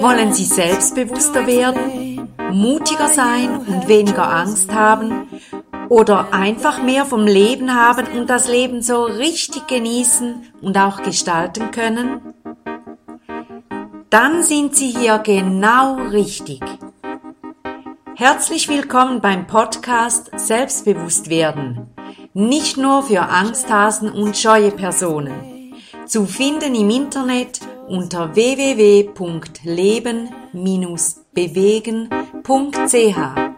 Wollen Sie selbstbewusster werden, mutiger sein und weniger Angst haben oder einfach mehr vom Leben haben und das Leben so richtig genießen und auch gestalten können? Dann sind Sie hier genau richtig. Herzlich willkommen beim Podcast Selbstbewusst werden. Nicht nur für Angsthasen und scheue Personen. Zu finden im Internet unter www.leben-bewegen.ch.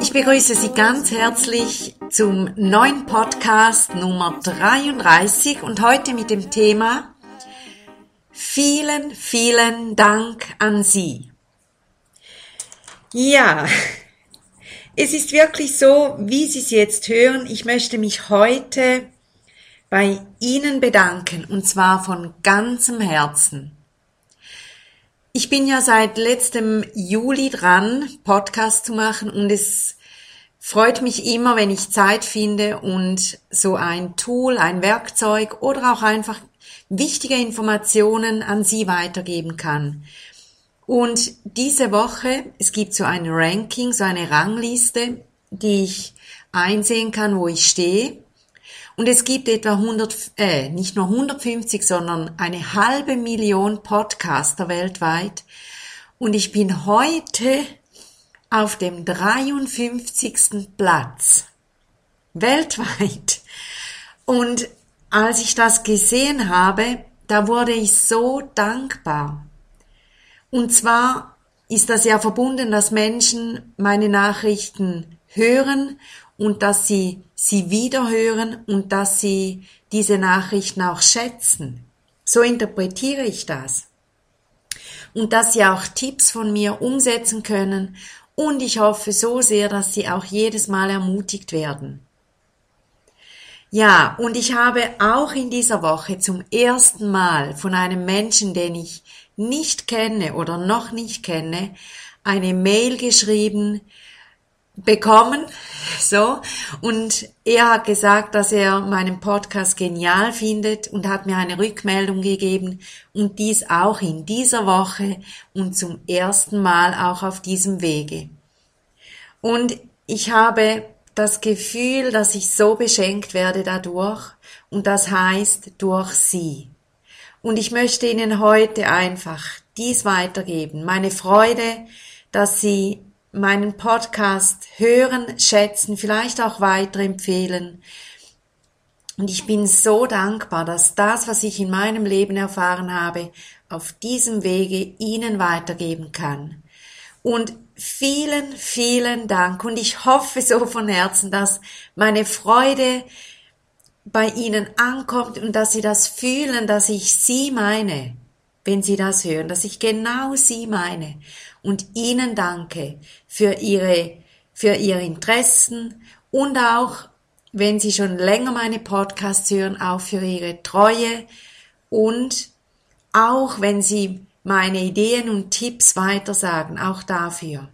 Ich begrüße Sie ganz herzlich zum neuen Podcast Nummer 33 und heute mit dem Thema Vielen, vielen Dank an Sie. Ja, es ist wirklich so, wie Sie es jetzt hören. Ich möchte mich heute bei Ihnen bedanken und zwar von ganzem Herzen. Ich bin ja seit letztem Juli dran, Podcast zu machen und es freut mich immer, wenn ich Zeit finde und so ein Tool, ein Werkzeug oder auch einfach wichtige Informationen an Sie weitergeben kann. Und diese Woche, es gibt so ein Ranking, so eine Rangliste, die ich einsehen kann, wo ich stehe. Und es gibt etwa 100, äh, nicht nur 150, sondern eine halbe Million Podcaster weltweit. Und ich bin heute auf dem 53. Platz weltweit. Und als ich das gesehen habe, da wurde ich so dankbar. Und zwar ist das ja verbunden, dass Menschen meine Nachrichten hören und dass sie sie wiederhören und dass sie diese Nachrichten auch schätzen. So interpretiere ich das. Und dass sie auch Tipps von mir umsetzen können und ich hoffe so sehr, dass sie auch jedes Mal ermutigt werden. Ja, und ich habe auch in dieser Woche zum ersten Mal von einem Menschen, den ich nicht kenne oder noch nicht kenne, eine Mail geschrieben bekommen, so, und er hat gesagt, dass er meinen Podcast genial findet und hat mir eine Rückmeldung gegeben. Und dies auch in dieser Woche und zum ersten Mal auch auf diesem Wege. Und ich habe das Gefühl, dass ich so beschenkt werde dadurch. Und das heißt durch sie. Und ich möchte Ihnen heute einfach dies weitergeben, meine Freude, dass Sie meinen Podcast hören, schätzen, vielleicht auch weiterempfehlen. Und ich bin so dankbar, dass das, was ich in meinem Leben erfahren habe, auf diesem Wege Ihnen weitergeben kann. Und vielen, vielen Dank. Und ich hoffe so von Herzen, dass meine Freude bei Ihnen ankommt und dass Sie das fühlen, dass ich Sie meine, wenn Sie das hören, dass ich genau Sie meine und Ihnen danke für Ihre, für Ihre Interessen und auch, wenn Sie schon länger meine Podcasts hören, auch für Ihre Treue und auch wenn Sie meine Ideen und Tipps weitersagen, auch dafür.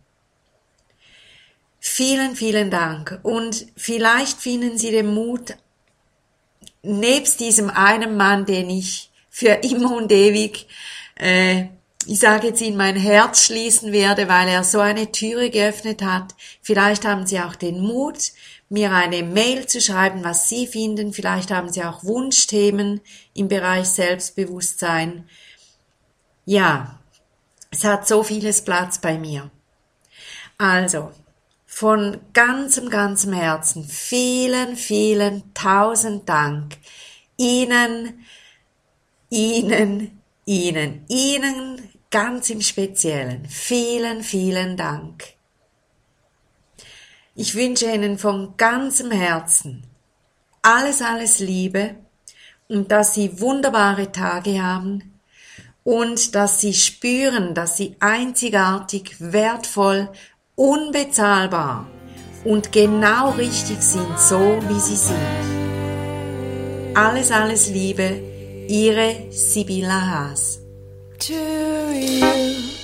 Vielen, vielen Dank. Und vielleicht finden Sie den Mut, nebst diesem einen Mann, den ich für immer und ewig, äh, ich sage jetzt in mein Herz schließen werde, weil er so eine Türe geöffnet hat. Vielleicht haben Sie auch den Mut, mir eine Mail zu schreiben, was Sie finden. Vielleicht haben Sie auch Wunschthemen im Bereich Selbstbewusstsein. Ja, es hat so vieles Platz bei mir. Also, von ganzem, ganzem Herzen vielen, vielen tausend Dank Ihnen, Ihnen, Ihnen, Ihnen ganz im Speziellen. Vielen, vielen Dank. Ich wünsche Ihnen von ganzem Herzen alles, alles Liebe und dass Sie wunderbare Tage haben und dass sie spüren, dass sie einzigartig, wertvoll, unbezahlbar und genau richtig sind, so wie sie sind. Alles, alles Liebe, Ihre Sibylla Haas. To you.